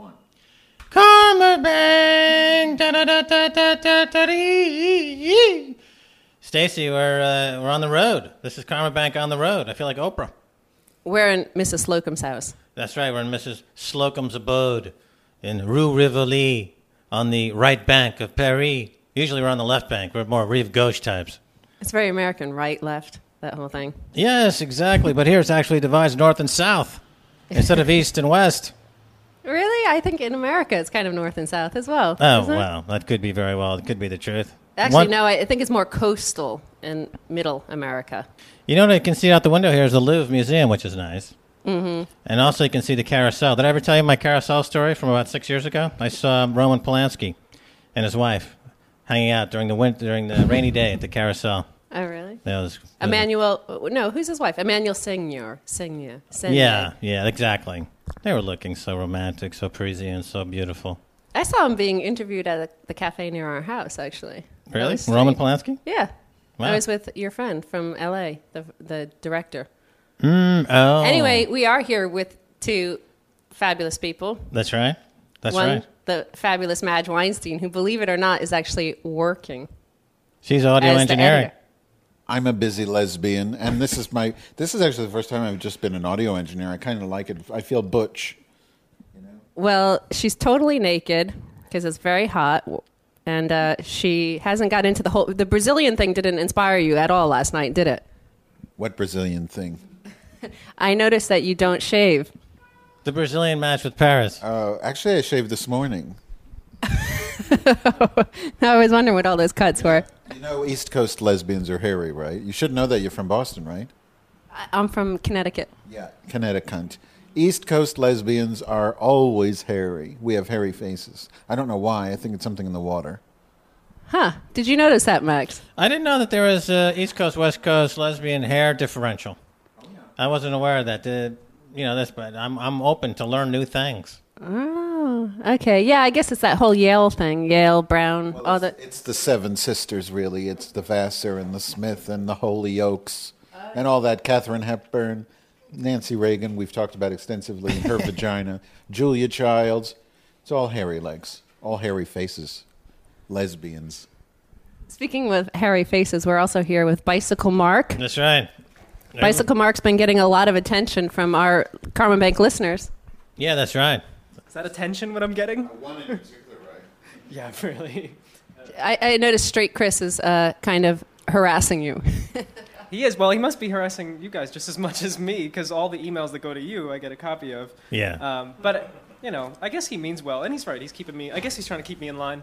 One. Karma Bank. Stacy, we're uh, we're on the road. This is Karma Bank on the road. I feel like Oprah. We're in Mrs. Slocum's house. That's right. We're in Mrs. Slocum's abode in Rue Rivoli on the right bank of Paris. Usually we're on the left bank. We're more Rive Gauche types. It's very American, right, left, that whole thing. Yes, exactly. But here it's actually divides north and south instead of east and west. Really? I think in America it's kind of north and south as well. Oh, wow. That could be very well. It could be the truth. Actually, One- no, I I think it's more coastal in middle America. You know what I can see out the window here is the Louvre Museum, which is nice. Mm-hmm. And also you can see the carousel. Did I ever tell you my carousel story from about six years ago? I saw Roman Polanski and his wife hanging out during the winter, during the rainy day at the carousel. Oh, really? That was, Emmanuelle, no, who's his wife? Emmanuelle Seigner. Seigner. Seigner. Yeah, yeah, exactly. They were looking so romantic, so Parisian, so beautiful. I saw him being interviewed at a, the cafe near our house, actually. Really? Roman. Polanski? Yeah. Wow. I was with your friend from LA, the, the director. Mm, oh. Anyway, we are here with two fabulous people. That's right. That's One, right. the fabulous Madge Weinstein, who, believe it or not, is actually working She's audio engineering. Editor. I'm a busy lesbian, and this is my. This is actually the first time I've just been an audio engineer. I kind of like it. I feel butch. Well, she's totally naked because it's very hot, and uh, she hasn't got into the whole. The Brazilian thing didn't inspire you at all last night, did it? What Brazilian thing? I noticed that you don't shave. The Brazilian match with Paris. Uh, actually, I shaved this morning. I was wondering what all those cuts were. You know, East Coast lesbians are hairy, right? You should know that. You're from Boston, right? I- I'm from Connecticut. Yeah, Connecticut. East Coast lesbians are always hairy. We have hairy faces. I don't know why. I think it's something in the water. Huh? Did you notice that, Max? I didn't know that there was a East Coast West Coast lesbian hair differential. Oh, I wasn't aware of that. Did you know this? But I'm I'm open to learn new things. Ah. Oh, okay. Yeah, I guess it's that whole Yale thing. Yale, Brown, all it's, that. it's the Seven Sisters, really. It's the Vassar and the Smith and the Holyokes and all that. Katharine Hepburn, Nancy Reagan, we've talked about extensively, her vagina. Julia Childs. It's all hairy legs, all hairy faces. Lesbians. Speaking with hairy faces, we're also here with Bicycle Mark. That's right. Bicycle Mark's been getting a lot of attention from our Karma Bank listeners. Yeah, that's right. Is that attention what I'm getting? One in particular, right? Yeah, really. I, I noticed Straight Chris is uh, kind of harassing you. He is. Well, he must be harassing you guys just as much as me because all the emails that go to you, I get a copy of. Yeah. Um, but you know, I guess he means well, and he's right. He's keeping me. I guess he's trying to keep me in line.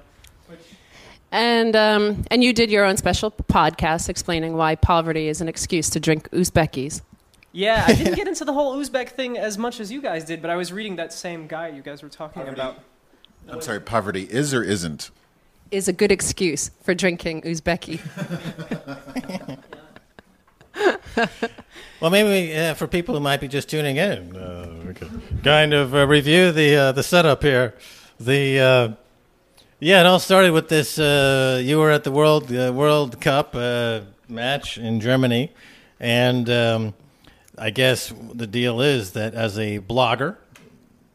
And um, and you did your own special podcast explaining why poverty is an excuse to drink Uzbekis. Yeah, I didn't get into the whole Uzbek thing as much as you guys did, but I was reading that same guy you guys were talking about. I'm sorry, poverty is or isn't? Is a good excuse for drinking Uzbeki. Well, maybe uh, for people who might be just tuning in, uh, we could kind of uh, review the uh, the setup here. The uh, yeah, it all started with this. Uh, you were at the World uh, World Cup uh, match in Germany, and um, I guess the deal is that as a blogger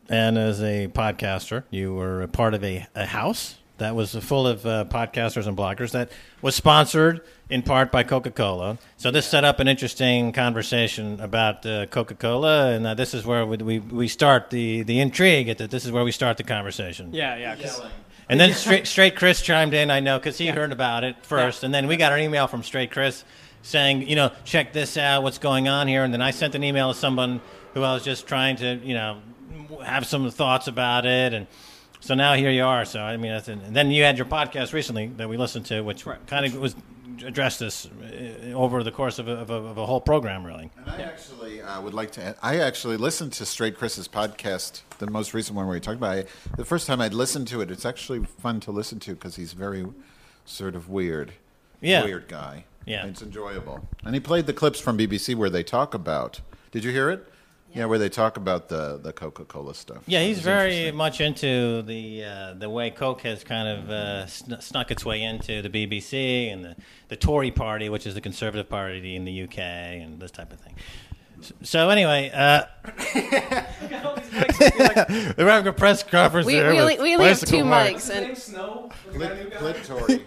and as a podcaster, you were a part of a, a house that was full of uh, podcasters and bloggers that was sponsored in part by Coca Cola. So this set up an interesting conversation about uh, Coca Cola, and uh, this is where we, we, we start the, the intrigue. That this is where we start the conversation. Yeah, yeah. And then straight, straight Chris chimed in, I know, because he heard about it first. And then we got an email from Straight Chris saying, you know, check this out, what's going on here. And then I sent an email to someone who I was just trying to, you know, have some thoughts about it. And so now here you are. So, I mean, that's, and then you had your podcast recently that we listened to, which Right. kind of was addressed this uh, over the course of a, of a, of a whole program, really. And I actually uh, would like to. Add, I actually listened to Straight Chris's podcast, the most recent one where he talked about it. The first time I'd listened to it, it's actually fun to listen to because he's very sort of weird. Yeah. Weird guy. Yeah. It's enjoyable. And he played the clips from BBC where they talk about. Did you hear it? Yeah, where they talk about the, the Coca Cola stuff. Yeah, he's very much into the uh, the way Coke has kind of uh, sn- snuck its way into the BBC and the, the Tory party, which is the Conservative party in the UK, and this type of thing. So anyway, uh, mics. I feel like- They're having a press conference We, there. we, only, we only have two mics. And Snow. Clitory.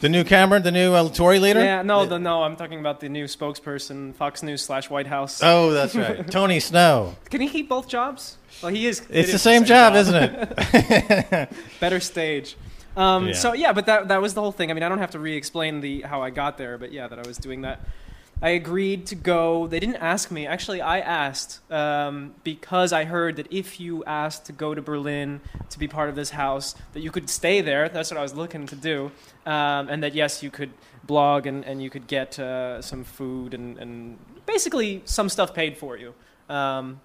The new Cameron, the new uh, Tory leader. Yeah, no, the, no. I'm talking about the new spokesperson, Fox News slash White House. Oh, that's right. Tony Snow. Can he keep both jobs? Well, he is. it It's the is same, job, isn't it? Better stage. Um, Yeah. So yeah, but that that was the whole thing. I mean, I don't have to re-explain the how I got there, but yeah, that I was doing that. I agreed to go. They didn't ask me. Actually, I asked um, because I heard that if you asked to go to Berlin to be part of this house, that you could stay there. That's what I was looking to do, um, and that yes, you could blog and, and you could get uh, some food and, and basically some stuff paid for you. Um,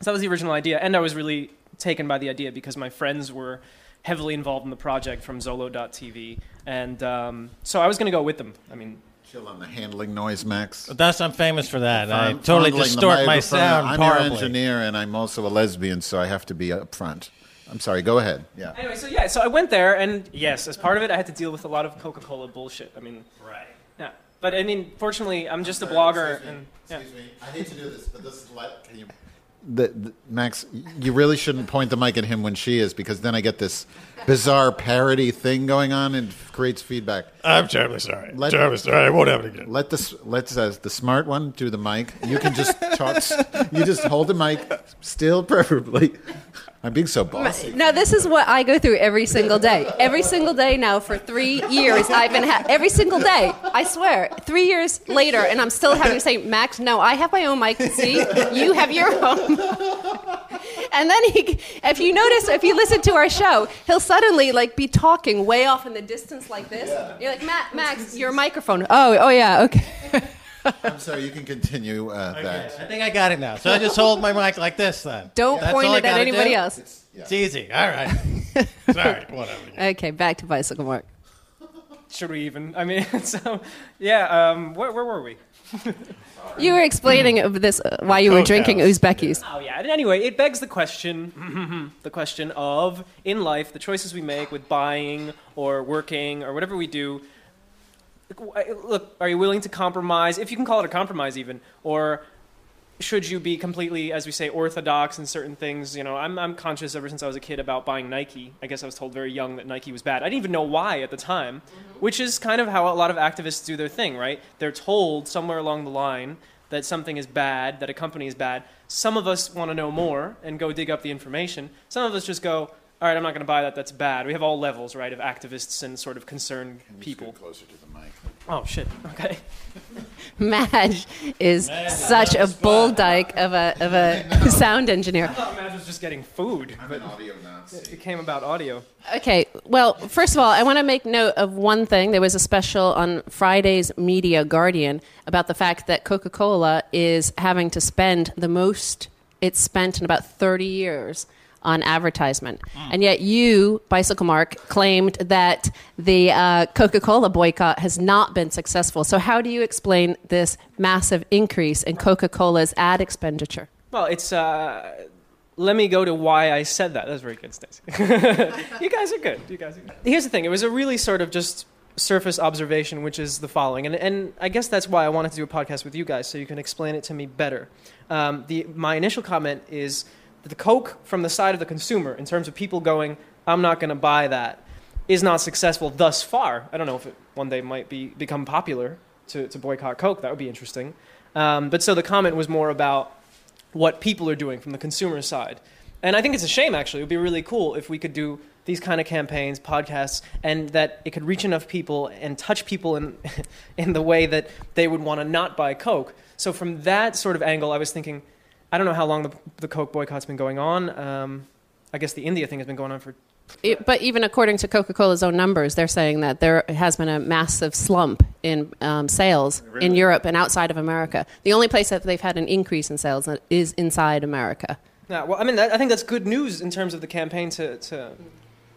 so that was the original idea, and I was really taken by the idea because my friends were heavily involved in the project from Zolo.tv, and um, so I was going to go with them. I mean, Chill on the handling noise, Max. That's I'm famous for that. I totally fondling distort my microphone. sound I'm horribly. your engineer, and I'm also a lesbian, so I have to be up front. I'm sorry. Go ahead. Yeah. anyway, so yeah, so I went there, and yes, as part of it, I had to deal with a lot of Coca-Cola bullshit. I mean, Right. yeah, but I mean, fortunately, I'm just a blogger, and yeah. me. I hate to do this, but this is let. Can you? Max, you really shouldn't point the mic at him when she is, because then I get this bizarre parody thing going on and creates feedback. I'm terribly sorry. Let- terribly sorry. I won't have it again. Let the let uh, the smart one do the mic. You can just talk. You just hold the mic still, preferably. I'm being so bossy. now this is what I go through every single day. Every single day now for three years, I've been ha- every single day. I swear, three years later, and I'm still having to say, Max, no, I have my own mic. See, you have your own. and then he, if you notice, if you listen to our show, he'll suddenly like be talking way off in the distance like this. You're like, Matt, Max, your microphone. Oh, oh yeah, okay. I'm sorry. You can continue uh, that. I think I got it now. So I just hold my mic like this then. Don't That's point it at anybody do? else. It's easy. All right. sorry. Whatever. Okay, back to bicycle mark. Should we even? I mean, so yeah. Um, where, where were we? You were explaining of this uh, why you were Coke drinking house. Uzbekis. Oh yeah. And anyway, it begs the question, the question of in life, the choices we make with buying or working or whatever we do. Look, are you willing to compromise, if you can call it a compromise, even, or should you be completely, as we say, orthodox in certain things? You know, I'm, I'm conscious ever since I was a kid about buying Nike. I guess I was told very young that Nike was bad. I didn't even know why at the time, mm-hmm. which is kind of how a lot of activists do their thing, right? They're told somewhere along the line that something is bad, that a company is bad. Some of us want to know more and go dig up the information. Some of us just go, all right, I'm not going to buy that. That's bad. We have all levels, right, of activists and sort of concerned people. closer to the mic. Oh shit. Okay. Madge is such a bull dyke of a, of a sound engineer. I thought Matt was just getting food, I'm an audio Nazi. it came about audio. Okay, well, first of all, I want to make note of one thing. There was a special on Friday's Media Guardian about the fact that Coca Cola is having to spend the most it's spent in about 30 years on advertisement. And yet, you, Bicycle Mark, claimed that the uh, Coca Cola boycott has not been successful. So, how do you explain this massive increase in Coca Cola's ad expenditure? Well, it's. Uh, let me go to why I said that. That's very good, Stacey. you guys are good. You guys are good. Here's the thing. It was a really sort of just surface observation, which is the following, and and I guess that's why I wanted to do a podcast with you guys, so you can explain it to me better. Um, the my initial comment is the Coke from the side of the consumer, in terms of people going, I'm not going to buy that, is not successful thus far. I don't know if it one day might be become popular to, to boycott Coke. That would be interesting. Um, but so the comment was more about what people are doing from the consumer side. And I think it's a shame, actually. It would be really cool if we could do these kind of campaigns, podcasts, and that it could reach enough people and touch people in, in the way that they would want to not buy Coke. So, from that sort of angle, I was thinking, I don't know how long the, the Coke boycott's been going on. Um, I guess the India thing has been going on for. It, but even according to Coca Cola's own numbers, they're saying that there has been a massive slump in um, sales in Europe and outside of America. The only place that they've had an increase in sales is inside America. Yeah, well, I mean, that, I think that's good news in terms of the campaign to. to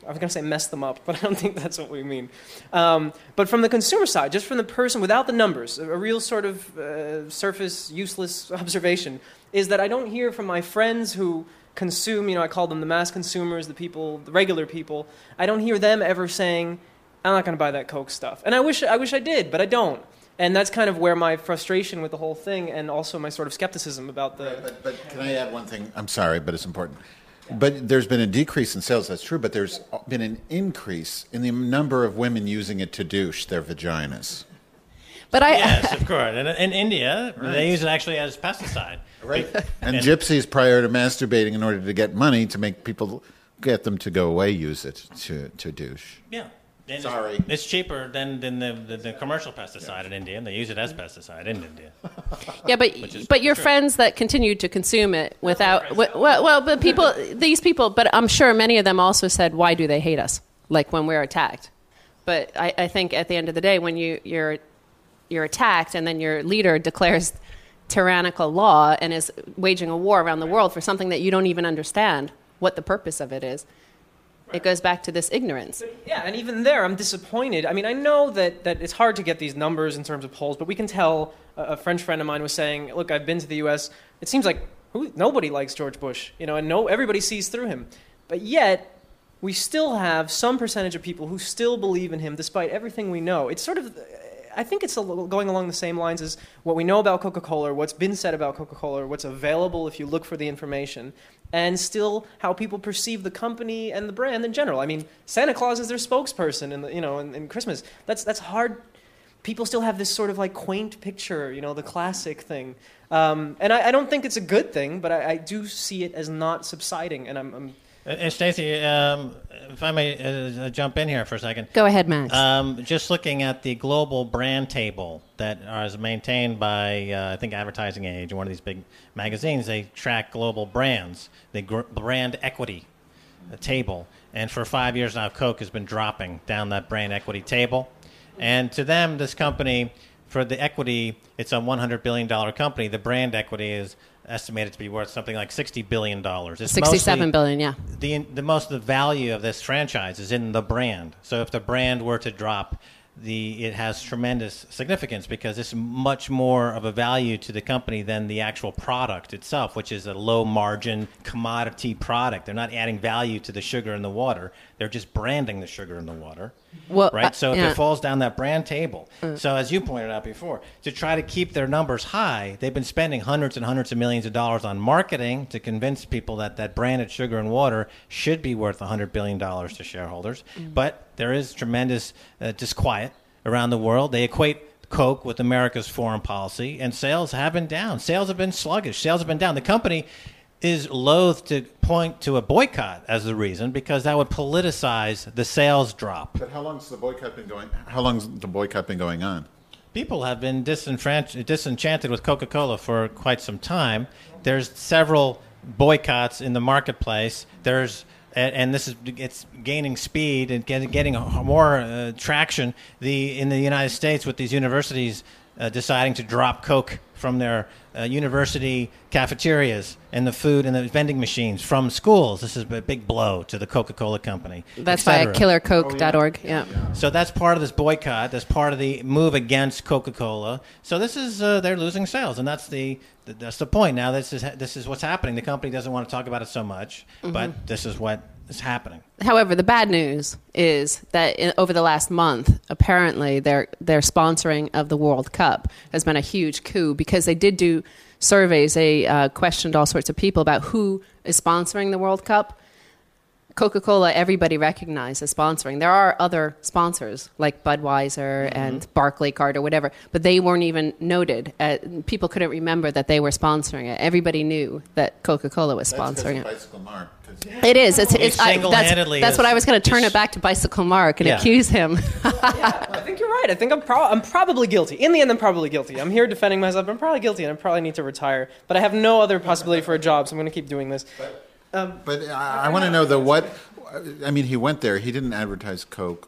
I was going to say mess them up, but I don't think that's what we mean. Um, but from the consumer side, just from the person without the numbers, a, real sort of uh, surface, useless observation is that I don't hear from my friends who consume, you know, I call them the mass consumers, the people, the regular people, I don't hear them ever saying, I'm not going to buy that Coke stuff. And I wish, I wish I did, but I don't. And that's kind of where my frustration with the whole thing and also my sort of skepticism about the. But, but can I add one thing? I'm sorry, but it's important. But there's been a decrease in sales, that's true, but there's been an increase in the number of women using it to douche their vaginas. But I, yes, of course. And in India, they use it actually as pesticide. Right. And gypsies, prior to masturbating in order to get money to make people get them to go away, use it to, to douche. Yeah. And Sorry. It's, it's cheaper than, than the, the, the commercial pesticide in India, and they use it as pesticide in India. yeah, but but your true. friends that continue to consume it without well, well, but people, these people, but I'm sure many of them also said, "Why do they hate us?" Like when we're attacked. But I, I think at the end of the day, when you you're you're attacked, and then your leader declares tyrannical law and is waging a war around the world for something that you don't even understand what the purpose of it is. It goes back to this ignorance. Yeah, and even there, I'm disappointed. I mean, I know that, that it's hard to get these numbers in terms of polls, but we can tell. A, a French friend of mine was saying, "Look, I've been to the U.S. It seems like who, nobody likes George Bush, you know, and no everybody sees through him. But yet, we still have some percentage of people who still believe in him, despite everything we know. It's sort of." I think it's going along the same lines as what we know about Coca Cola, or what's been said about Coca Cola, or what's available if you look for the information, and still how people perceive the company and the brand in general. I mean, Santa Claus is their spokesperson, the, you know, in Christmas. That's that's hard. People still have this sort of like quaint picture, you know, the classic thing. Um, and I, I don't think it's a good thing, but I, I do see it as not subsiding, and I'm, I'm And Stacey, um, if I may uh, jump in here for a second. Go ahead, Max. Um, just looking at the global brand table that is maintained by, uh, I think, Advertising Age, one of these big magazines, they track global brands, the gr- brand equity uh, table. And for five years now, Coke has been dropping down that brand equity table. And to them, this company, for the equity, it's a $100 billion company. The brand equity is estimated to be worth something like $60 billion. It's Sixty-seven mostly- billion. Yeah. the the most of the value of this franchise is in the brand. So if the brand were to drop, the it has tremendous significance because it's much more of a value to the company than the actual product itself, which is a low margin commodity product. They're not adding value to the sugar in the water. They're just branding the sugar in the water. Well, right? uh, so if yeah. it falls down that brand table, so as you pointed out before, to try to keep their numbers high, they've been spending hundreds and hundreds of millions of dollars on marketing to convince people that that branded sugar and water should be worth $100 billion to shareholders. But there is tremendous uh, disquiet around the world. They equate Coke with America's foreign policy, and sales have been down. Sales have been sluggish. Sales have been down. The company is loath to point to a boycott as the reason because that would politicize the sales drop. But how long's the boycott been going? How long's the boycott been going on? People have been disenfranch- disenchanted with Coca Cola for quite some time. There's several boycotts in the marketplace. There's and, and this is it's gaining speed and getting, getting more uh, traction. The in the United States with these universities uh, deciding to drop Coke from their uh, university cafeterias and the food and the vending machines from schools. This is a big blow to the Coca Cola company. That's et by cetera. killercoke.org. yeah. So that's part of this boycott. That's part of the move against Coca-Cola. So this is uh, they're losing sales, and that's the that's the point. Now this is this is what's happening. The company doesn't want to talk about it so much, but this is what is happening. However, the bad news is that in, over the last month, apparently their their sponsoring of the World Cup has been a huge coup because they did do surveys. They uh, questioned all sorts of people about who is sponsoring the World Cup. Coca Cola, everybody recognized as sponsoring. There are other sponsors like Budweiser and Barclaycard or whatever, but they weren't even noted. Uh, people couldn't remember that they were sponsoring it. Everybody knew that Coca Cola was sponsoring it. Bicycle Mark. 'cause- It is. It's, it's I, that's, single-handedly that's what I was going to turn it back to Bicycle Mark and Yeah. accuse him. I think you're right. I think I'm, pro- I'm probably guilty. In the end, I'm probably guilty. I'm here defending myself. I'm probably guilty, and I probably need to retire. But I have no other possibility for a job, so I'm going to keep doing this. But I, I want to know the what. I mean, he went there. He didn't advertise Coke.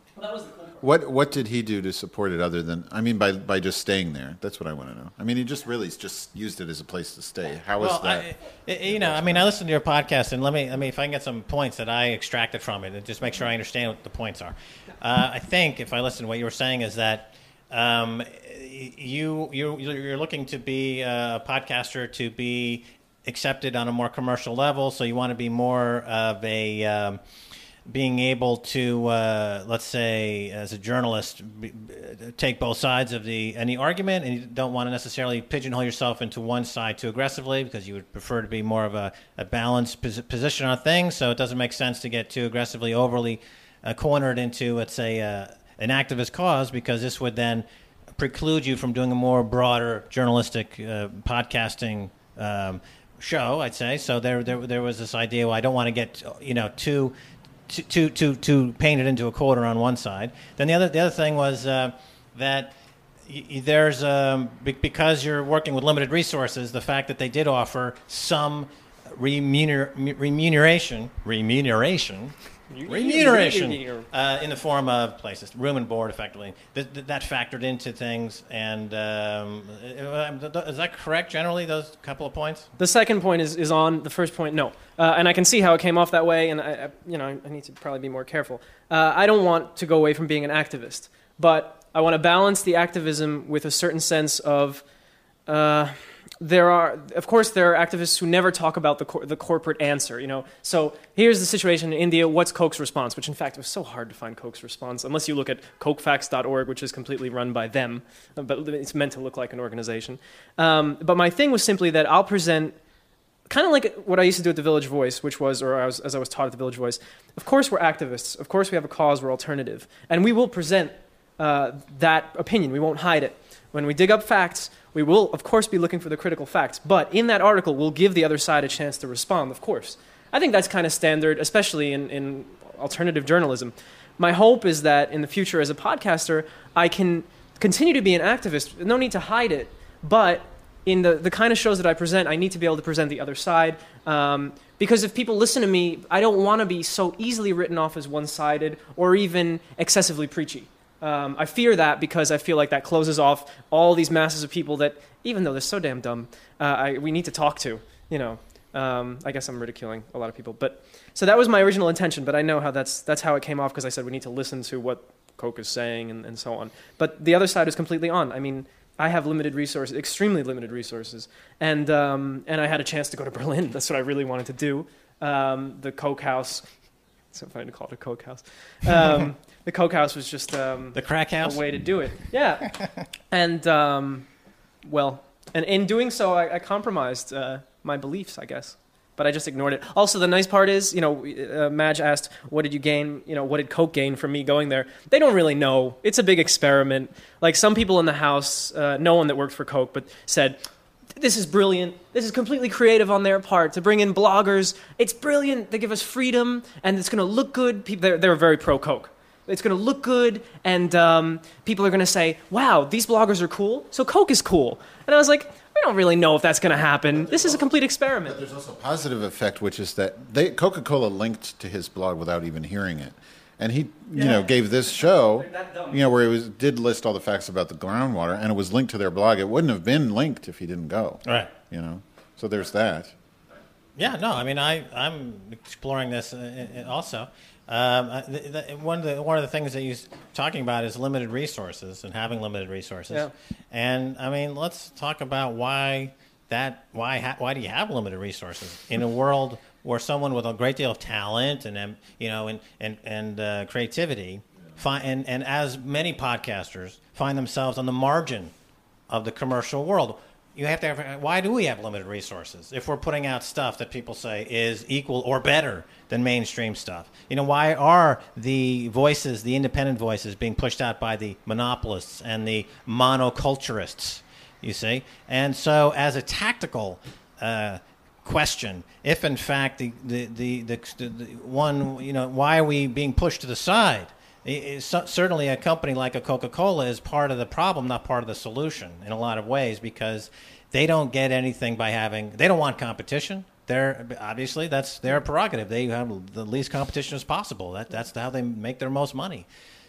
What what did he do to support it other than I mean by by just staying there? That's what I want to know. I mean, he just really just used it as a place to stay. How is Well, that? I, I- you know, I mean, I listened to your podcast, and let me, I mean, if I can get some points that I extracted from it, and just make sure I understand what the points are. Uh, I think if I listen, what you were saying is that um, you you you're looking to be a podcaster to be accepted on a more commercial level, so you want to be more of a um, being able to, uh, let's say, as a journalist, be, take both sides of the any argument, and you don't want to necessarily pigeonhole yourself into one side too aggressively because you would prefer to be more of a, a balanced pos- position on things. So it doesn't make sense to get too aggressively, overly uh, cornered into, let's say, uh, an activist cause because this would then preclude you from doing a more broader journalistic uh, podcasting. Um, show, I'd say. So there, there, there was this idea. Well, I don't want to get you know too, too, too, too painted into a quarter on one side. Then the other, the other thing was uh, that there's um, be- because you're working with limited resources. The fact that they did offer some remuner- remuneration, remuneration. Remuneration uh, in the form of places, room and board, effectively. That, that, that factored into things, and um, uh, is that correct? Generally, those couple of points. The second point is, is on the first point. No, uh, and I can see how it came off that way, and I, I you know I need to probably be more careful. Uh, I don't want to go away from being an activist, but I want to balance the activism with a certain sense of. There are, of course, there are activists who never talk about the, cor- the corporate answer. You know, so here's the situation in India. What's Coke's response? Which, in fact, it was so hard to find Coke's response, unless you look at CokeFacts.org, which is completely run by them, but it's meant to look like an organization. Um, but my thing was simply that I'll present kind of like what I used to do at the Village Voice, which was, or I was, as I was taught at the Village Voice. Of course, we're activists. Of course, we have a cause. We're alternative, and we will present uh, that opinion. We won't hide it. When we dig up facts, we will, of course, be looking for the critical facts. But in that article, we'll give the other side a chance to respond. Of course, I think that's kind of standard, especially in, in alternative journalism. My hope is that in the future, as a podcaster, I can continue to be an activist. No need to hide it, but in the, the kind of shows that I present, I need to be able to present the other side. Um, because if people listen to me, I don't want to be so easily written off as one sided or even excessively preachy. Um, I fear that because I feel like that closes off all these masses of people that, even though they're so damn dumb, uh, I, we need to talk to. You know, um, I guess I'm ridiculing a lot of people, but so that was my original intention. But I know how that's that's how it came off because I said we need to listen to what Coke is saying and, and so on. But the other side is completely on. I mean, I have limited resources, extremely limited resources, and um, and I had a chance to go to Berlin. That's what I really wanted to do. Um, the Coke House. It's so funny to call it a Coke House. Um, the Coke House was just um, The crack house. a way to do it. Yeah, and um, well, and in doing so, I, I compromised uh, my beliefs, I guess. But I just ignored it. Also, the nice part is, you know, uh, Madge asked, "What did you gain? You know, what did Coke gain from me going there?" They don't really know. It's a big experiment. Like some people in the house, uh, no one that worked for Coke, but said, "This is brilliant. This is completely creative on their part to bring in bloggers. It's brilliant. They give us freedom, and it's going to look good." People, they're, they're very pro Coke it's going to look good and um, people are going to say wow these bloggers are cool so coke is cool and i was like we don't really know if that's going to happen this is a complete experiment But There's also a positive effect, which is that they Coca-Cola linked to his blog without even hearing it, and he, you know, gave this show, you know, where he was did list all the facts about the groundwater, and it was linked to their blog. It wouldn't have been linked if he didn't go, Right. you know. So there's that. Yeah, no, I mean, I I'm exploring this uh, uh, also. Um, uh, the, the, one of the one of the things that you're talking about is limited resources and having limited resources. Yeah. And I mean, let's talk about why that why ha- why do you have limited resources in a world where someone with a great deal of talent and um, you know and and and uh, creativity find and, and as many podcasters find themselves on the margin of the commercial world. You have to have, why do we have limited resources if we're putting out stuff that people say is equal or better than mainstream stuff? You know, why are the voices, the independent voices, being pushed out by the monopolists and the monoculturists? You see? And so, as a tactical uh, question, if in fact the, the, the, the, the one, you know, why are we being pushed to the side? Certainly a company like a coca-cola is part of the problem not part of the solution in a lot of ways because they don't get anything by having they don't want competition. They're obviously that's their prerogative. They have the least competition as possible. That, that's how they make their most money.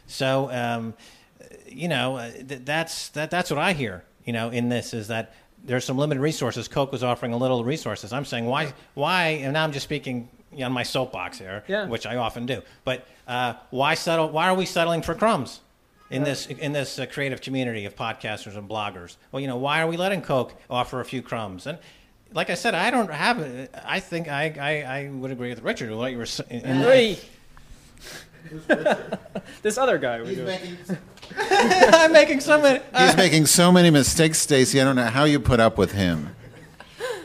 So um, you know uh, that's that, that's what i hear you know in this is that there's some limited resources. Coke was offering a little resources. I'm saying why why and now i'm just speaking on my soapbox here Yeah. which I often do. But uh, why settle? Why are we settling for crumbs in this in this uh, creative community of podcasters and bloggers? Well, you know, why are we letting Coke offer a few crumbs? And like I said, I don't have. I think I, I, I would agree with Richard what you were saying. in- Hey. This other guy. we making, I'm making so many. he's making so many mistakes, Stacy. I don't know how you put up with him.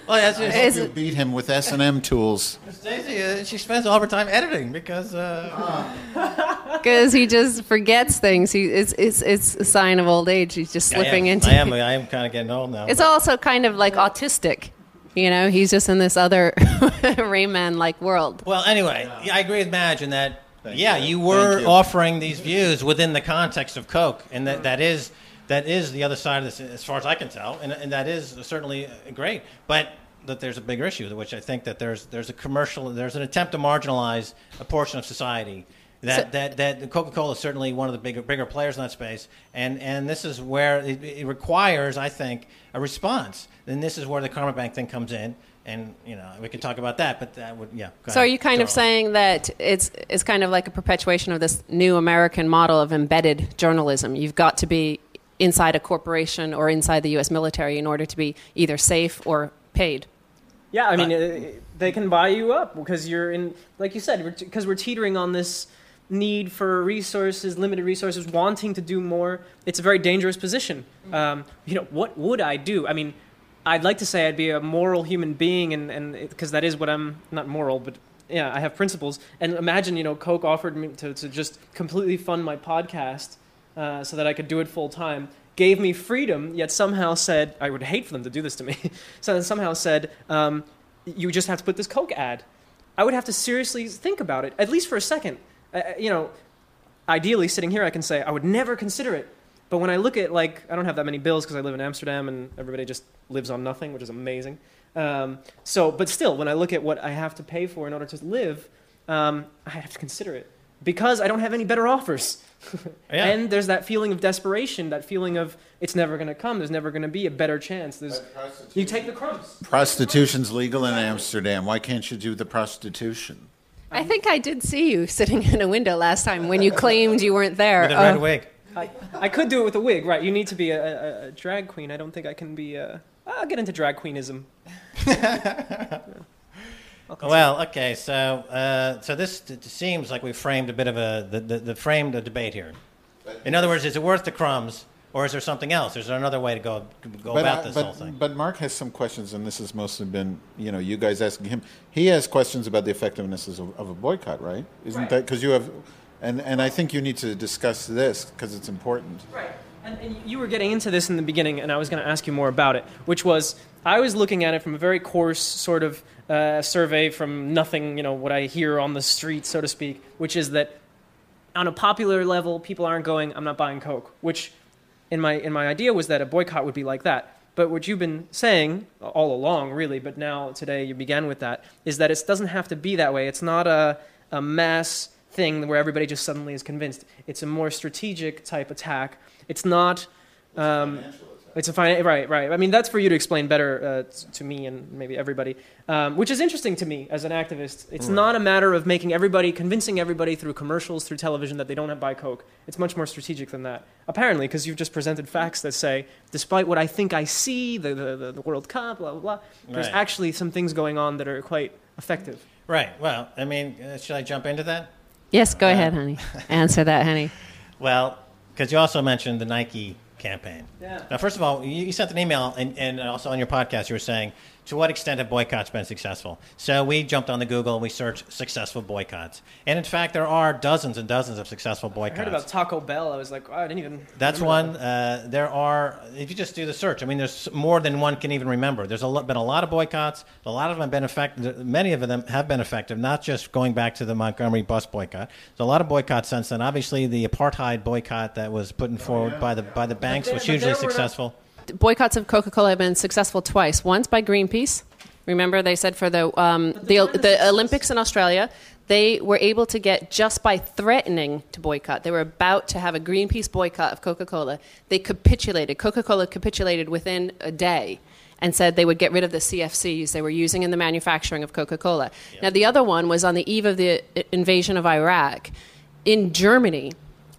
Well, that's just, Is You beat him with S and M tools. Stacey, uh, she spends all her time editing because uh, Because he just forgets things. He it's, it's it's a sign of old age. He's just slipping I am, into. I am. I am kind of getting old now. It's also kind of like autistic. You know, he's just in this other Rain Man like world. Well, anyway, yeah, I agree with Madge in that. Thank yeah, you. you, were you. offering these views within the context of Coke, and that, that is that is the other side of this, as far as I can tell, and, and that is certainly great. But that there's a bigger issue, which I think that there's there's a commercial, there's an attempt to marginalize a portion of society. That, So- that, that Coca Cola is certainly one of the bigger bigger players in that space, and, and this is where it, it requires, I think, a response. And this is where the Karma Bank thing comes in, and you know we can talk about that, but that would yeah. So are you kind of saying that it's it's kind of like a perpetuation of this new American model of embedded journalism? You've got to be inside a corporation or inside the U.S. military in order to be either safe or paid. Yeah, I mean, uh, they can buy you up because you're in, like you said, because we're teetering on this need for resources, limited resources, wanting to do more. It's a very dangerous position. Um, you know, what would I do? I mean, I'd like to say I'd be a moral human being, and and because that is what I'm not moral, but yeah, I have principles. And imagine, you know, Coke offered me to to just completely fund my podcast uh, so that I could do it full time. Gave me freedom, yet somehow said, I would hate for them to do this to me. so somehow said, um, you just have to put this Coke ad. I would have to seriously think about it, at least for a second. Uh, you know, ideally, sitting here, I can say I would never consider it. But when I look at like, I don't have that many bills because I live in Amsterdam and everybody just lives on nothing, which is amazing. Um, so, but still, when I look at what I have to pay for in order to live, um, I have to consider it because I don't have any better offers. Yeah. And there's that feeling of desperation, that feeling of it's never going to come. There's never going to be a better chance. There's, you take the crumbs. Prostitution's legal in Amsterdam. Why can't you do the prostitution? I think I did see you sitting in a window last time when you claimed you weren't there. with a Uh, red wig. I, I could do it with a wig, right? You need to be a, a, a drag queen. I don't think I can be. A, I'll get into drag queenism. Well, okay, so uh, so this t- t- seems like we framed a bit of a the, the, the framed a debate here. In other words, is it worth the crumbs, or is there something else? Is there another way to go go about I- this but, whole thing? but Mark has some questions, and this has mostly been you know you guys asking him. He has questions about the effectiveness of, of a boycott, right? Isn't Right. that because you have? And and I think you need to discuss this because it's important. Right. And, and you were getting into this in the beginning, and I was going to ask you more about it, which was I was looking at it from a very coarse sort of uh, survey from nothing, you know, what I hear on the street, so to speak, which is that on a popular level, people aren't going, I'm not buying Coke, which in my, in my idea was that a boycott would be like that. But what you've been saying all along, really, but now today you began with that, is that it doesn't have to be that way. It's not a, a mass thing where everybody just suddenly is convinced. It's a more strategic type attack. It's not. Um, it's a fine, right, right. I mean, that's for you to explain better uh, to me and maybe everybody, um, which is interesting to me as an activist. It's not a matter of making everybody, convincing everybody through commercials, through television that they don't have buy Coke. It's much more strategic than that. Apparently, because you've just presented facts that say, despite what I think I see, the, the, the, the World Cup, blah, blah, blah, there's Right. actually some things going on that are quite effective. right. Well, I mean, uh, should I jump into that? yes, go ahead, honey. Answer that, honey. Well, because you also mentioned the Nike campaign. Yeah. Now, first of all, you, you sent an email, and, and also on your podcast, you were saying, to what extent have boycotts been successful? So we jumped on the Google and we searched successful boycotts. And in fact, there are dozens and dozens of successful boycotts. I boycotts. heard about Taco Bell. I was like, oh, I didn't even. That's remember one. Uh, there are, if you just do the search, I mean, there's more than one can even remember. There's a lot, been a lot of boycotts. A lot of them have been effective. Many of them have been effective, not just going back to the Montgomery bus boycott. There's a lot of boycotts since then. Obviously, the apartheid boycott that was put in forward by the by the banks there- was hugely there were not- successful. Boycotts of Coca-Cola have been successful twice. Once by Greenpeace. Remember, they said for the um, the, a the. Olympics in Australia, they were able to get just by threatening to boycott. They were about to have a Greenpeace boycott of Coca-Cola. They capitulated. Coca-Cola capitulated within a day. And said they would get rid of the CFCs they were using in the manufacturing of Coca Cola. Now, the other one was on the eve of the invasion of Iraq. In Germany,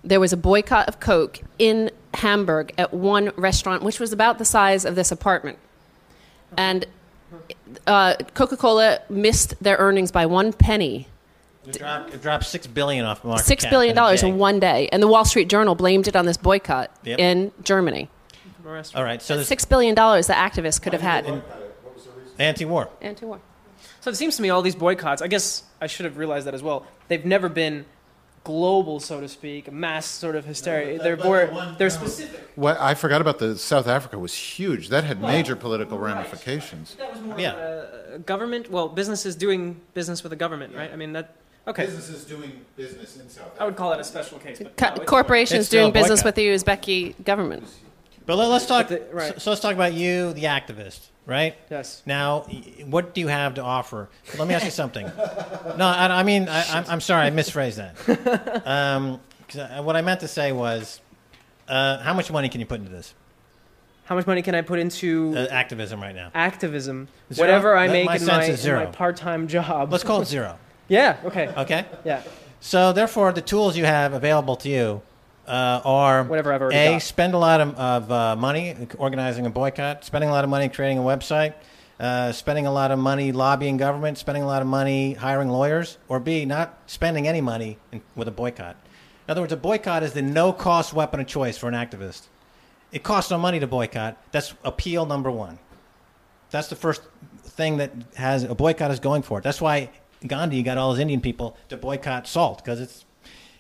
there was a boycott of Coke in Hamburg at one restaurant, which was about the size of this apartment. And uh, Coca Cola missed their earnings by one penny It dropped, it dropped six billion off market Six cap billion in dollars day. in one day, and the Wall Street Journal blamed it on this boycott Yep. in Germany. All right, so there's Six billion dollars the activists could have had. anti-war. Anti-war. So it seems to me all these boycotts. I guess I should have realized that as well. They've never been global, so to speak, mass sort of hysteria. they're more, they're specific. What I forgot about the South Africa was huge. That had major political ramifications. That was more Yeah. uh, government. Well, businesses doing business with the government, right? I mean that. Okay, Businesses doing business in South Africa. I would call that a special case. But Co- no, corporations doing business with the Uzbeki government. But let, us talk. The- right. so, so let's talk about you, the activist, right? Yes. Now, what do you have to offer? Let me ask you something. No, I, I mean, I, I'm, I'm sorry, I misphrased that. Um, I- what I meant to say was, uh, how much money can you put into this How much money can I put into uh, activism right now? activism? Zero? Whatever I That- make my in my, in my part-time job. Let's call it zero. yeah. Okay. Okay. Yeah. So therefore, the tools you have available to you uh, are Whatever I've already a got. spend a lot of, of uh, money organizing a boycott, spending a lot of money creating a website, uh, spending a lot of money lobbying government, spending a lot of money hiring lawyers, or b not spending any money in, with a boycott. In other words, a boycott is the no-cost weapon of choice for an activist. It costs no money to boycott. That's appeal number one. That's the first thing that has a boycott is going for it. That's why Gandhi got all his Indian people to boycott salt because it's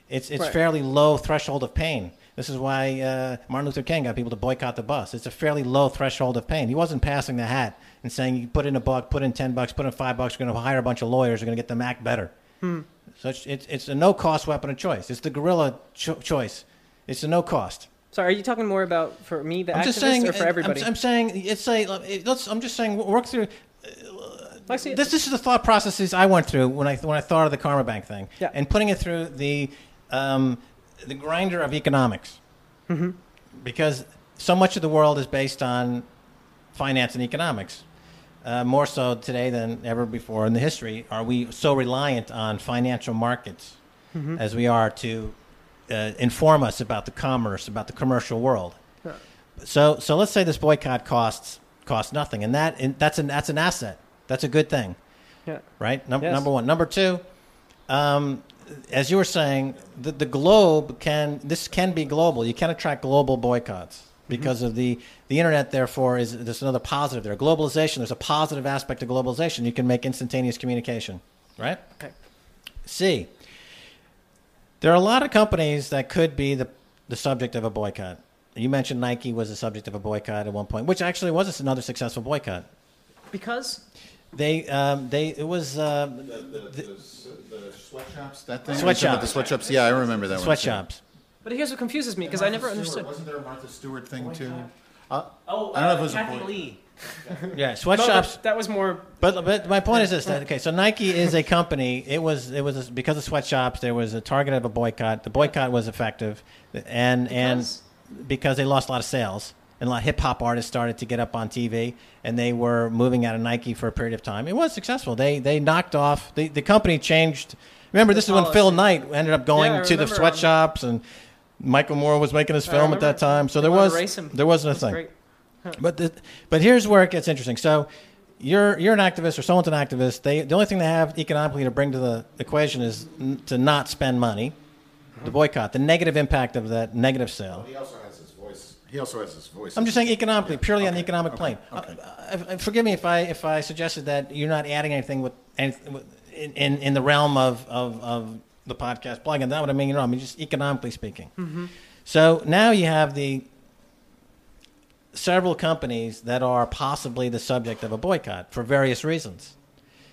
it's it's Right. fairly low threshold of pain. This is why uh, Martin Luther King got people to boycott the bus. It's a fairly low threshold of pain. He wasn't passing the hat and saying you put in a buck, put in ten bucks, put in five bucks. We're going to hire a bunch of lawyers. We're going to get them act better. Hmm. So it's, it's it's a no cost weapon of choice. It's the guerrilla cho- choice. It's a no cost. So are you talking more about for me, the I'm just saying. or for uh, I'm- everybody? I'm, saying it's a. Let's. I'm just saying. Work through. Uh, Actually, This, this is the thought processes I went through when I when I thought of the Karma Bank thing, Yeah. and putting it through the um, the grinder of economics, Mm-hmm. because so much of the world is based on finance and economics. Uh, more so today than ever before in the history, are we so reliant on financial markets Mm-hmm. as we are to uh, inform us about the commerce, about the commercial world? Yeah. So, so let's say this boycott costs costs nothing, and that and that's an that's an asset. That's a good thing, yeah. right? Num- Yes. Number one. Number two, um, as you were saying, the, the globe can this can be global. You can attract global boycotts mm-hmm. because of the the internet. Therefore, is there's another positive there. Globalization. There's a positive aspect of globalization. You can make instantaneous communication, right? Okay. C. There are a lot of companies that could be the, the subject of a boycott. You mentioned Nike was the subject of a boycott at one point, which actually was another successful boycott. Because They, um, they, it was uh, The sweatshops, that thing? Sweatshops. The sweatshops, yeah, I remember that one. too. sweatshops. But here's what confuses me because I never Martha understood. Wasn't there a Martha Stewart thing too? Uh, Oh, I don't know if it was a Kathy boy- Lee. Yeah, No, sweatshops. that, that was more. But, but my point is this: that, okay, so Nike is a company. It was it was because of sweatshops. There was a target of a boycott. The boycott was effective, and Because? and because they lost a lot of sales, and a lot of hip hop artists started to get up on TV, and they were moving out of Nike for a period of time. It was successful. They they knocked off the the company changed. Remember, this is when Phil. Knight ended up going Yeah, I to the remember, sweatshops, and Michael Moore was making his I film at remember. that time. So They there wanted was race him. there wasn't a That's thing. great. But the, but here's where it gets interesting. So you're you're an activist or someone's an activist. They the only thing they have economically to bring to the equation is n- to not spend money, the uh-huh. boycott, the negative impact of that negative sale. He also has his voice. He also has his voice. I'm just saying economically, purely on the economic plane. okay. Uh, uh, forgive me if I if I suggested that you're not adding anything with, with in, in in the realm of, of, of the podcast blogging. That's what I mean. You know, I mean just economically speaking. So now you have the several companies that are possibly the subject of a boycott for various reasons.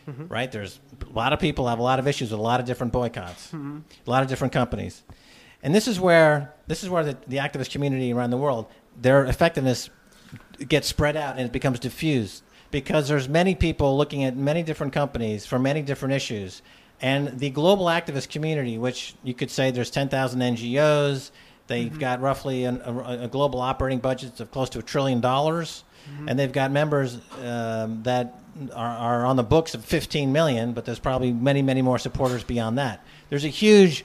Right? There's a lot of people have a lot of issues with a lot of different boycotts, a lot of different companies, and this is where this is where the, the activist community around the world their effectiveness gets spread out and it becomes diffused. Because there's many people looking at many different companies for many different issues. And the global activist community which you could say there's 10,000 NGOs they've got roughly an, a, a global operating budget of close to a trillion dollars. And they've got members um, that are, are on the books of 15 million but there's probably many many more supporters beyond that. There's a huge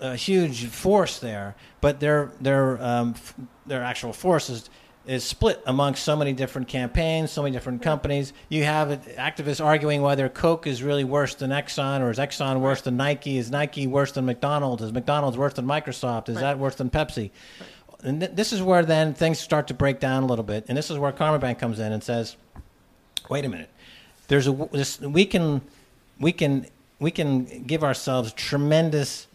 a huge force there but their their um, f- their actual force is is split amongst so many different campaigns, so many different companies. You have activists arguing whether Coke is really worse than Exxon, or is Exxon worse than Nike? Is Nike worse than McDonald's? Is McDonald's worse than Microsoft? Is that worse than Pepsi? And th- this is where then things start to break down a little bit, and this is where Karma Bank comes in and says, "Wait a minute, there's a this, we can we can we can give ourselves tremendous."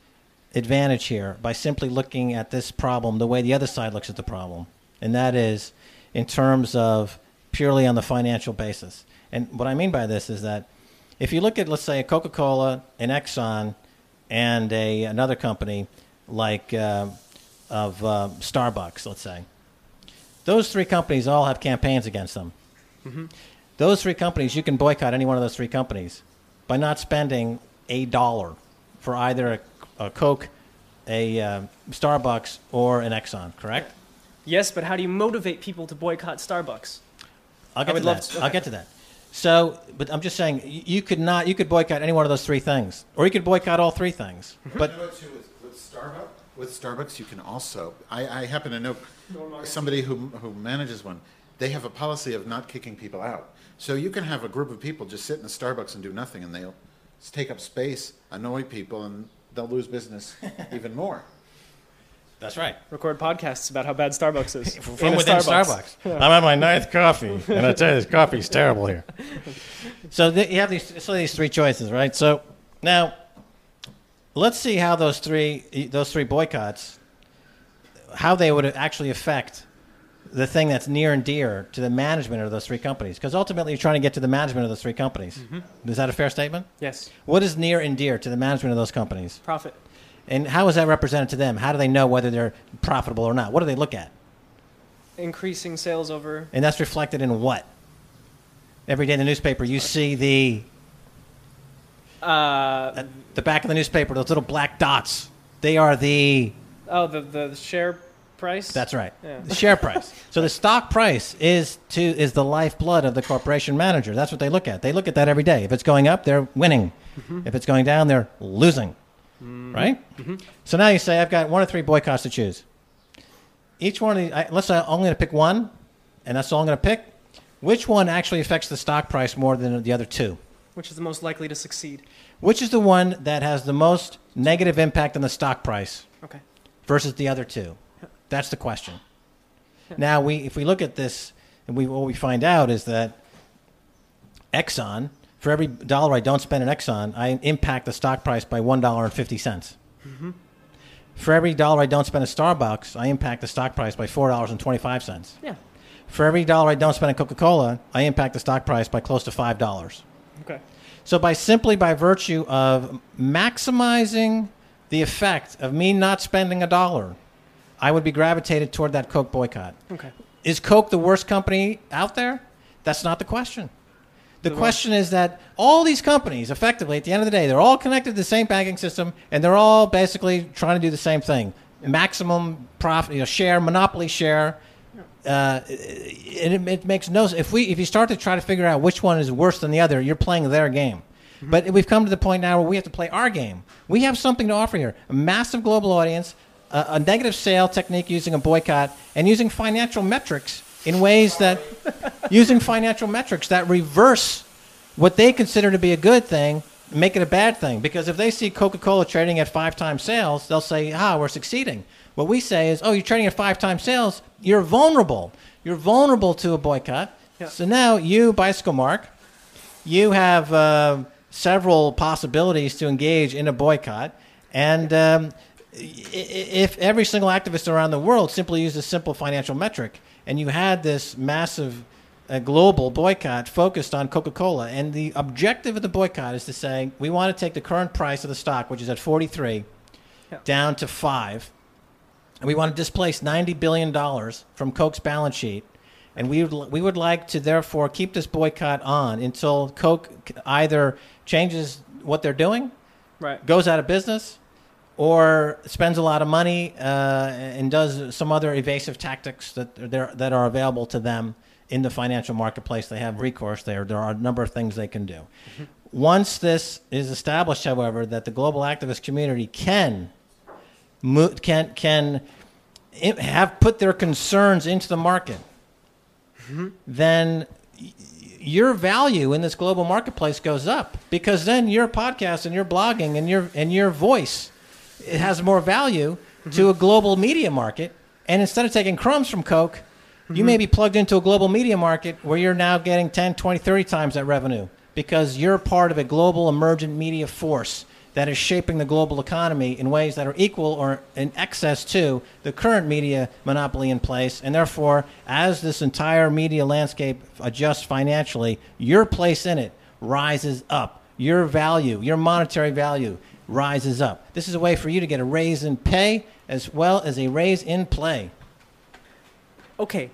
advantage here by simply looking at this problem the way the other side looks at the problem and that is in terms of purely on the financial basis. And what I mean by this is that if you look at, let's say, a Coca Cola, an Exxon, and a, another company like uh, of uh, Starbucks, let's say, those three companies all have campaigns against them. Mm-hmm. Those three companies, you can boycott any one of those three companies by not spending a dollar for either a, a Coke, a uh, Starbucks, or an Exxon, correct? Yes, but how do you motivate people to boycott Starbucks? I'll get I would to love that. to- I'll get to that. So, but I'm just saying, you could not, you could boycott any one of those three things, or you could boycott all three things. But You know too, with, with Starbucks, with Starbucks, you can also. I, I happen to know somebody who who manages one. They have a policy of not kicking people out. So you can have a group of people just sit in a Starbucks and do nothing, and they'll take up space, annoy people, and they'll lose business even more. That's right. Record podcasts about how bad Starbucks is. From In a within Starbucks. I'm on my ninth coffee, and I tell you, this coffee's terrible here. So th- you have these, so these three choices, right? So now, let's see how those three, those three boycotts, how they would actually affect the thing that's near and dear to the management of those three companies. Because ultimately, you're trying to get to the management of those three companies. Mm-hmm. Is that a fair statement? Yes. What is near and dear to the management of those companies? Profit. And how is that represented to them? How do they know whether they're profitable or not? What do they look at? Increasing sales over. And that's reflected in what? Every day in the newspaper, you see the Uh, the back of the newspaper, those little black dots. They are the. oh, the, the share price? That's right. Yeah. The share price. So the stock price is to is the lifeblood of the corporation manager. That's what they look at. They look at that every day. If it's going up, they're winning. If it's going down, they're losing. Mm-hmm. Right. Mm-hmm. So now you say, I've got one or three boycotts to choose. Each one of these, I, let's say I'm only going to pick one, and that's all I'm going to pick. Which one actually affects the stock price more than the other two? Which is the most likely to succeed? Which is the one that has the most negative impact on the stock price Okay. versus the other two? Yeah. That's the question. Now, we if we look at this, and we what we find out is that Exxon, for every dollar I don't spend in Exxon, I impact the stock price by one dollar and fifty cents. Mm-hmm. For every dollar I don't spend at Starbucks, I impact the stock price by four dollars and twenty-five cents. Yeah. For every dollar I don't spend at Coca-Cola, I impact the stock price by close to five dollars. Okay. So by simply by virtue of maximizing the effect of me not spending a dollar, I would be gravitated toward that Coke boycott. Okay. Is Coke the worst company out there? That's not the question. The question is that all these companies, effectively, at the end of the day, they're all connected to the same banking system, and they're all basically trying to do the same thing: maximum profit, you know, share, monopoly share. Uh, it, it, it makes no. If we if you start to try to figure out which one is worse than the other, you're playing their game. But we've come to the point now where we have to play our game. We have something to offer here: a massive global audience, a, a negative sale technique using a boycott, and using financial metrics in ways that using financial metrics that reverse what they consider to be a good thing, make it a bad thing. Because if they see Coca Cola trading at five times sales, they'll say, ah, we're succeeding. What we say is, oh, you're trading at five times sales, you're vulnerable. You're vulnerable to a boycott. Yeah. So now you, Bicycle Mark, you have uh, several possibilities to engage in a boycott. And um, if every single activist around the world simply used a simple financial metric, and you had this massive uh, global boycott focused on Coca Cola, and the objective of the boycott is to say we want to take the current price of the stock, which is at 43, Yeah. down to five, and we want to displace 90 billion dollars from Coke's balance sheet. And we would, we would like to therefore keep this boycott on until Coke either changes what they're doing Right. goes out of business or spends a lot of money uh, and does some other evasive tactics that that are available to them in the financial marketplace. They have recourse there. There are a number of things they can do. Once this is established, however, that the global activist community can can can have put their concerns into the market then your value in this global marketplace goes up because then your podcast and your blogging and your and your voice it has more value to a global media market and instead of taking crumbs from coke you mm-hmm. may be plugged into a global media market where you're now getting 10 20 30 times that revenue because you're part of a global emergent media force that is shaping the global economy in ways that are equal or in excess to the current media monopoly in place. And therefore, as this entire media landscape adjusts financially, your place in it rises up. Your value, your monetary value rises up. This is a way for you to get a raise in pay as well as a raise in play. Okay,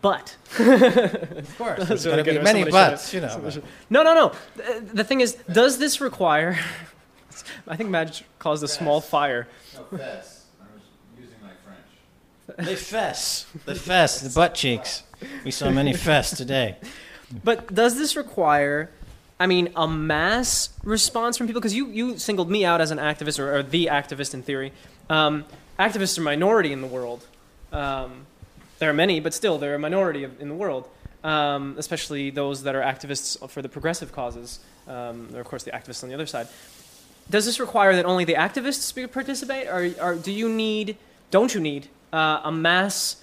but Of course, there's really going to be many Somebody buts, you know. But- No, no, no. The, the thing is, does this require? I think Madge caused a small fire. No, fess. I was using my French. They fess. The fess, the butt cheeks. We saw many fess today. But does this require, I mean, a mass response from people? Because you, you singled me out as an activist, or, or the activist in theory. Um, activists are minority in the world. Um, there are many, but still, they're a minority of, in the world, um, especially those that are activists for the progressive causes. Um, of course, the activists on the other side. Does this require that only the activists participate, or, or do you need, don't you need, uh, a mass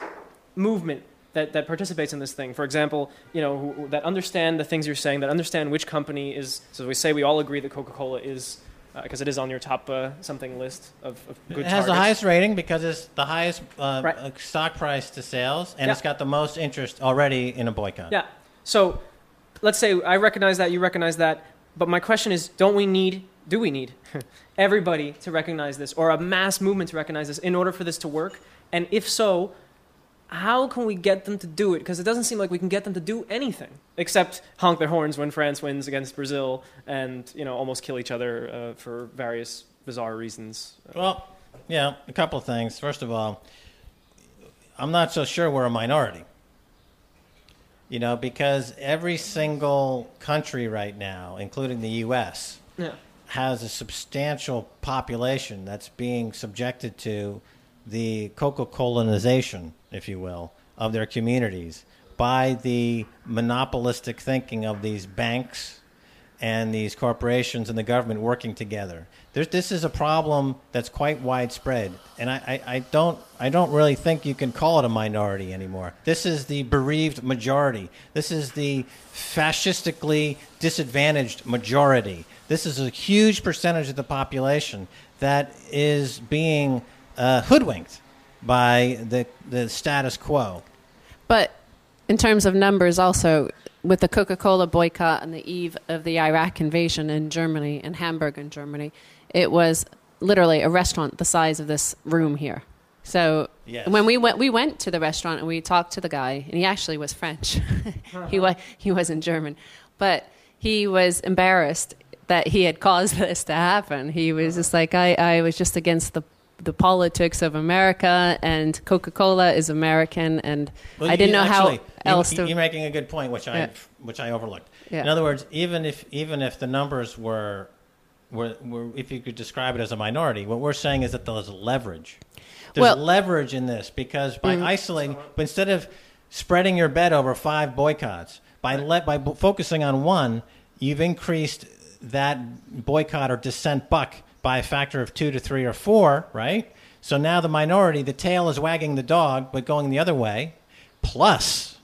movement that, that participates in this thing. For example, you know, who, that understand the things you're saying, that understand which company is. So we say we all agree that Coca-Cola is, because it is on your top uh, something list of, of good It has the highest rating because it's the highest uh, Right. uh, stock price to sales, and Yeah. it's got the most interest already in a boycott. Yeah. So let's say I recognize that, you recognize that, but my question is, don't we need, do we need everybody to recognize this, or a mass movement to recognize this, in order for this to work? And if so, how can we get them to do it? Because it doesn't seem like we can get them to do anything except honk their horns when France wins against Brazil and you know almost kill each other uh, for various bizarre reasons. Well, yeah, a couple of things. First of all, I'm not so sure we're a minority. You know, because every single country right now, including the U.S., Yeah. has a substantial population that's being subjected to the Coca colonization, if you will, of their communities by the monopolistic thinking of these banks and these corporations and the government working together. There's, this is a problem that's quite widespread, and I, I, I don't I don't really think you can call it a minority anymore. This is the bereaved majority. This is the fascistically disadvantaged majority. This is a huge percentage of the population that is being uh, hoodwinked by the the status quo. But in terms of numbers, also with the Coca Cola boycott on the eve of the Iraq invasion in Germany, in Hamburg, in Germany, it was literally a restaurant the size of this room here. So Yes. when we went, we went to the restaurant and we talked to the guy, and he actually was French. he was he wasn't German, but he was embarrassed that he had caused this to happen. He was just like, I, I was just against the the politics of America, and Coca Cola is American, and Well, I didn't know actually, how else you, to. You're making a good point, which I Yeah. which I overlooked. Yeah. In other words, even if even if the numbers were, were were if you could describe it as a minority, what we're saying is that there's leverage. There's Well- leverage in this because by mm-hmm. isolating, but instead of spreading your bet over five boycotts, by let by b- focusing on one, you've increased that boycott or dissent buck by a factor of two to three or four, right? So now the minority, the tail is wagging the dog, but going the other way. Plus,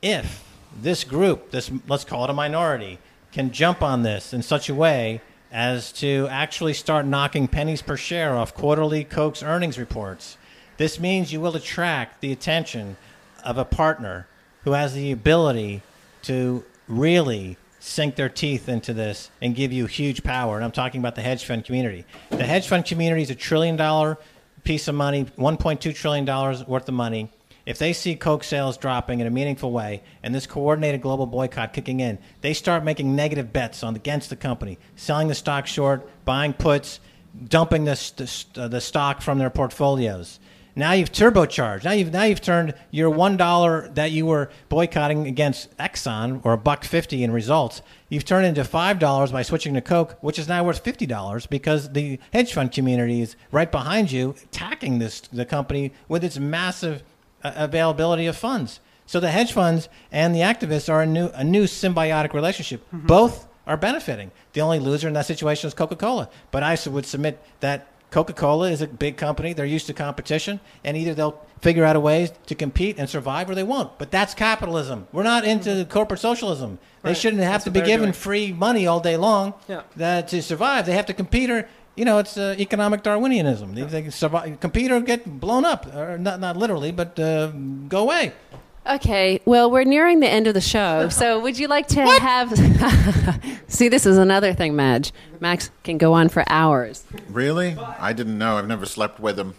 if this group, this let's call it a minority, can jump on this in such a way as to actually start knocking pennies per share off quarterly Coke's earnings reports, this means you will attract the attention of a partner who has the ability to really sink their teeth into this and give you huge power. And I'm talking about the hedge fund community. The hedge fund community is a trillion dollar piece of money, $1.2 trillion worth of money. If they see Coke sales dropping in a meaningful way and this coordinated global boycott kicking in, they start making negative bets on against the company, selling the stock short, buying puts, dumping the, uh, the stock from their portfolios. Now you've turbocharged. Now you've now you've turned your one dollar that you were boycotting against Exxon or a buck fifty in results. You've turned into five dollars by switching to Coke, which is now worth fifty dollars because the hedge fund community is right behind you, attacking this the company with its massive uh, availability of funds. So the hedge funds and the activists are a new a new symbiotic relationship. Mm-hmm. Both are benefiting. The only loser in that situation is Coca Cola. But I would submit that Coca Cola is a big company. They're used to competition, and either they'll figure out a way to compete and survive, or they won't. But that's capitalism. We're not into corporate socialism. They shouldn't have That's to be given doing. free money all day long Yeah. that to survive. They have to compete or you know it's uh, economic Darwinianism. They, they can survive, compete or get blown up, or not not literally, but uh, go away. Okay, well, we're nearing the end of the show. So, would you like to have. See, this is another thing, Madge. Max can go on for hours. Really? I didn't know. I've never slept with him.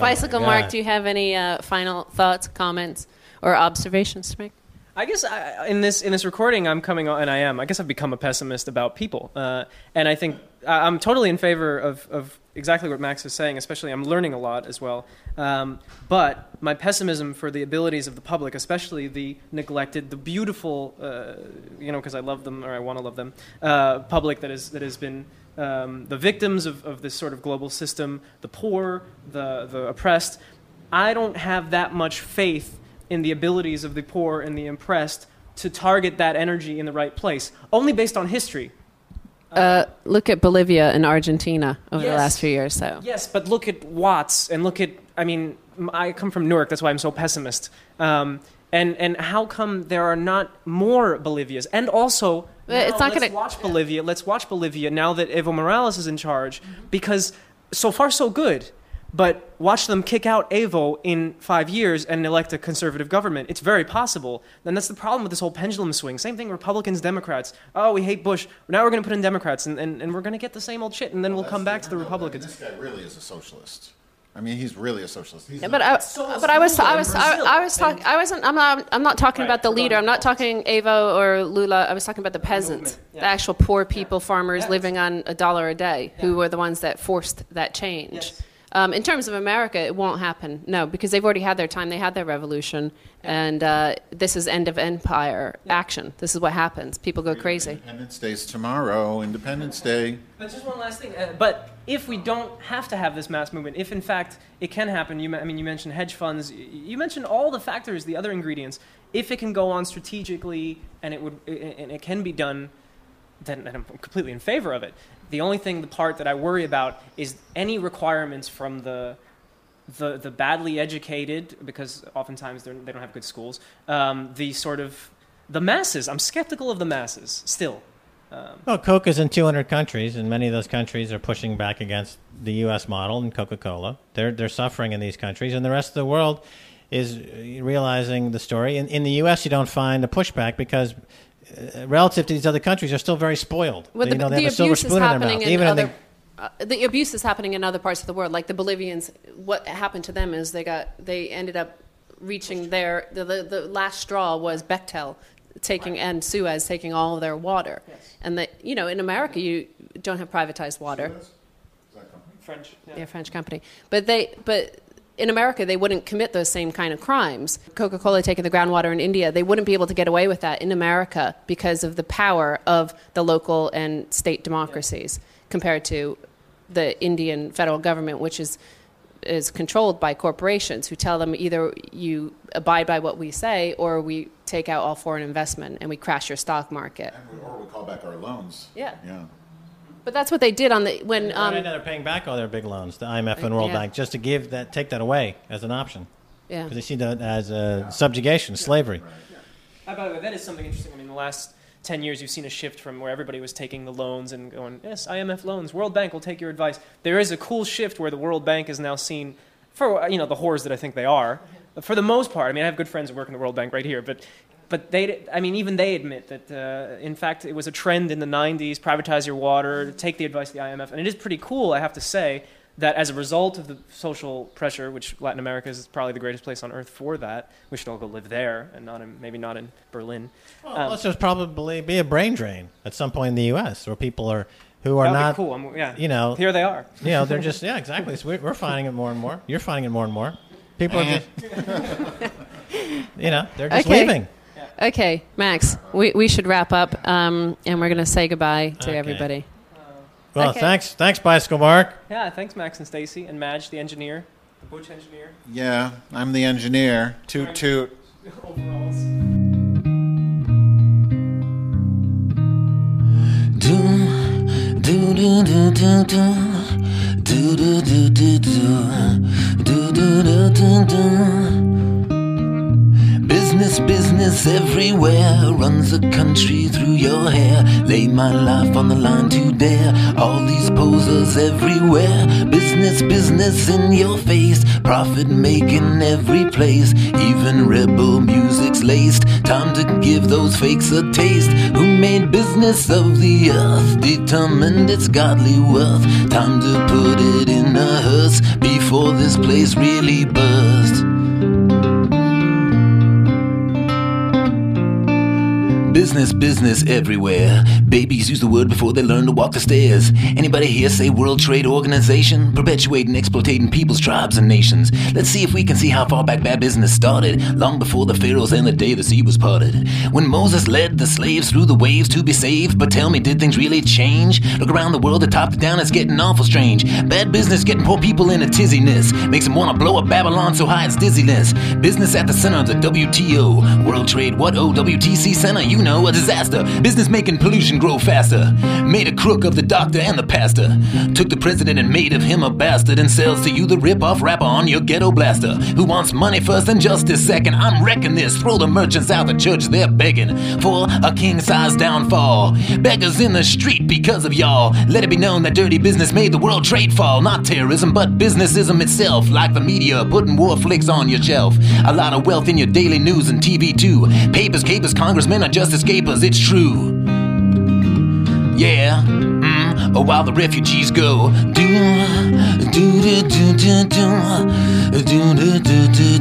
Bicycle God. Mark, do you have any uh, final thoughts, comments, or observations to make? I guess I, in this in this recording, I'm coming on, and I am. I guess I've become a pessimist about people, uh, and I think I'm totally in favor of, of exactly what Max is saying. Especially, I'm learning a lot as well. Um, but my pessimism for the abilities of the public, especially the neglected, the beautiful, uh, you know, because I love them or I want to love them, uh, public that is that has been. Um, the victims of, of this sort of global system, the poor, the, the oppressed, I don't have that much faith in the abilities of the poor and the oppressed to target that energy in the right place, only based on history. Uh, look at Bolivia and Argentina over the last few years. So, Yes, but look at Watts and look at, I mean, I come from Newark, that's why I'm so pessimist. Um, and, and how come there are not more Bolivias? And also, it's not let's gonna- watch Bolivia. Let's watch Bolivia now that Evo Morales is in charge, because so far so good. But watch them kick out Evo in five years and elect a conservative government. It's very possible. And that's the problem with this whole pendulum swing. Same thing, Republicans, Democrats. Oh, we hate Bush. Now we're going to put in Democrats, and, and, and we're going to get the same old shit, and then we'll come back to the Republicans. This guy really is a socialist. I mean, he's really a socialist. He's Yeah, but I, So but I was, I was, I, I was talking. I wasn't. I'm not. I'm not talking Right. about the leader. I'm not talking Evo or Lula. I was talking about the peasants, yeah. the actual poor people, farmers Yes. living on a dollar a day, who were the ones that forced that change. Yes. Um, in terms of America, it won't happen. No, because they've already had their time. They had their revolution, and uh, this is end of empire action. This is what happens. People go crazy. Independence Day's tomorrow. Independence Day. But just one last thing. Uh, but if we don't have to have this mass movement, if in fact it can happen, you, men- I mean, you mentioned hedge funds, you mentioned all the factors, the other ingredients. If it can go on strategically and it would, i- i- and it can be done, then, then I'm completely in favor of it. The only thing, the part that I worry about is any requirements from the the, the badly educated, because oftentimes they don't have good schools. Um, the sort of the masses. I'm skeptical of the masses still. Um, Well, Coke is in 200 countries, and many of those countries are pushing back against the U.S. model and Coca-Cola. They're they're suffering in these countries, and the rest of the world is realizing the story. In, in the U.S., you don't find a pushback because. Uh, relative to these other countries, they're still very spoiled. Well, you the, know, they the have a silver abuse is spoon in their happening mouth. in Even other. in the, uh, the abuse is happening in other parts of the world. Like the Bolivians, what happened to them is they got they ended up reaching their the, the, the last straw was Bechtel taking and Suez taking all of their water, yes. and that you know in America you don't have privatized water. French. Yeah, French company. But they, but in America, they wouldn't commit those same kind of crimes. Coca-Cola taking the groundwater in India, they wouldn't be able to get away with that in America because of the power of the local and state democracies compared to the Indian federal government, which is is controlled by corporations who tell them either you abide by what we say or we take out all foreign investment and we crash your stock market. And we, or we call back our loans. Yeah. Yeah. But that's what they did on the when right um, now they're paying back all their big loans, the IMF and World Yeah. Bank, just to give that, take that away as an option, yeah. because they see that as uh, subjugation, slavery. Uh, by the way, that is something interesting. I mean, the last 10 years, you've seen a shift from where everybody was taking the loans and going, yes, IMF loans, World Bank will take your advice. There is a cool shift where the World Bank is now seen for, you know, the whores that I think they are. For the most part, I mean, I have good friends who work in the World Bank right here, but, but they, I mean, even they admit that, uh, in fact, it was a trend in the 90s, privatize your water, take the advice of the IMF. And it is pretty cool, I have to say, that as a result of the social pressure, which Latin America is probably the greatest place on earth for that, we should all go live there and not in, maybe not in Berlin. Well, Um, plus, there's probably be a brain drain at some point in the U.S. where people are who are That'd be not, cool. I'm, yeah, you know, here they are. you know, they're just yeah, exactly. So we're, we're finding it more and more. You're finding it more and more. People are just, you know, they're just Okay. leaving. Okay, Max, we, we should wrap up, um, and we're going to say goodbye to Okay. everybody. Well, Okay. thanks, thanks, Bicycle Mark. Yeah, thanks, Max and Stacy and Madge, the engineer. The butch engineer. Yeah, I'm the engineer. Toot toot. Overalls. do do do do do do do do do do do do do do do Business, business everywhere runs the country through your hair. Lay my life on the line to dare. All these posers everywhere. Business, business in your face. Profit making every place. Even rebel music's laced. Time to give those fakes a taste. Who made business of the earth? Determined its godly worth. Time to put it in a hearse before this place really bursts. Business, business everywhere. Babies use the word before they learn to walk the stairs. Anybody here say World Trade Organization? Perpetuating, exploiting peoples, tribes, and nations. Let's see if we can see how far back bad business started. Long before the pharaohs and the day the sea was parted. When Moses led the slaves through the waves to be saved. But tell me, did things really change? Look around the world, the top to down, it's getting awful strange. Bad business getting poor people in a tizziness. Makes them wanna blow up Babylon so high it's dizziness. Business at the center of the WTO. World Trade, what OWTC Center? You know, a disaster. Business making pollution grow faster. Made a crook of the doctor and the pastor. Took the president and made of him a bastard and sells to you the rip-off rapper on your ghetto blaster. Who wants money first and justice second? I'm wrecking this. Throw the merchants out the church, they're begging for a king-size downfall. Beggars in the street because of y'all. Let it be known that dirty business made the world trade fall. Not terrorism, but businessism itself. Like the media putting war flicks on your shelf. A lot of wealth in your daily news and TV too. Papers, capers, congressmen are just escapers. It's true. Yeah. Mm. Oh, while the refugees go. Do do do do do do do do do do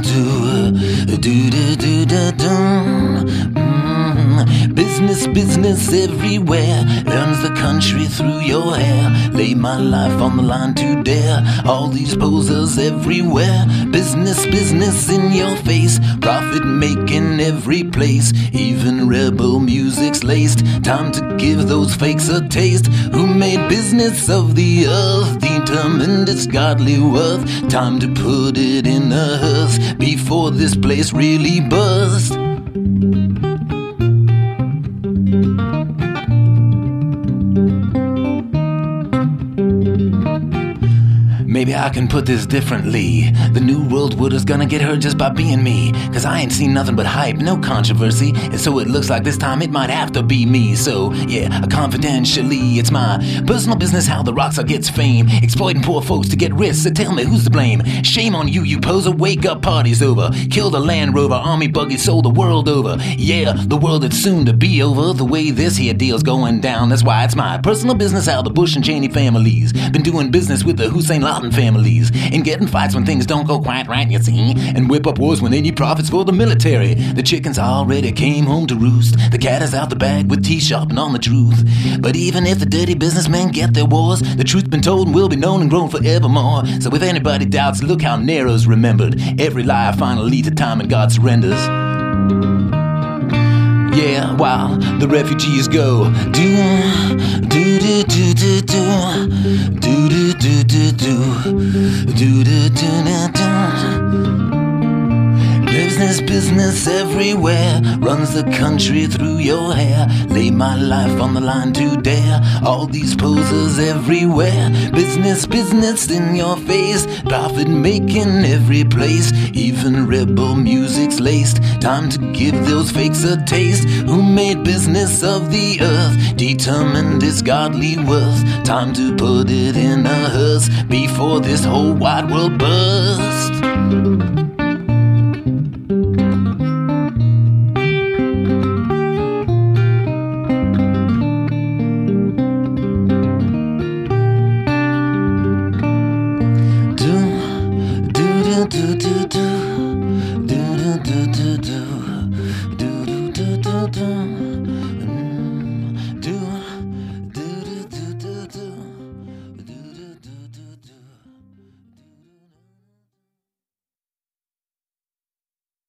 do do do do do. Mm. Business, business everywhere. Runs the country through your hair. Lay my life on the line to dare. All these posers everywhere. Business, business in your face. Profit making every place. Even rebel music's laced. Time to give those fakes a taste. Who made business of the earth? Determined its godly worth. Time to put it in a hearse before this place really bursts. Maybe I can put this differently. The new world order's gonna get hurt just by being me. Cause I ain't seen nothing but hype, no controversy. And so it looks like this time it might have to be me. So, yeah, confidentially, it's my personal business how the rockstar gets fame. Exploiting poor folks to get rich, so tell me who's to blame. Shame on you, you poser, wake up, party's over. Kill the Land Rover, army buggy, sold the world over. Yeah, the world that's soon to be over. The way this here deal's going down, that's why it's my personal business how the Bush and Cheney families been doing business with the Hussein Laden families and getting fights when things don't go quite right, you see, and whip up wars when they need profits for the military. The chickens already came home to roost. The cat is out the bag with tea sharpened on the truth. But even if the dirty businessmen get their wars, the truth's been told and will be known and grown forevermore. So if anybody doubts, look how Nero's remembered. Every lie finally leads to time and God surrenders. Yeah, while the refugees go. Do do do do do do do do do do do do do do do. Business, business everywhere runs the country through your hair. Lay my life on the line to dare. All these posers everywhere. Business, business in your face. Profit making every place. Even rebel music's laced. Time to give those fakes a taste. Who made business of the earth? Determined its godly worth. Time to put it in a hearse before this whole wide world bursts. Do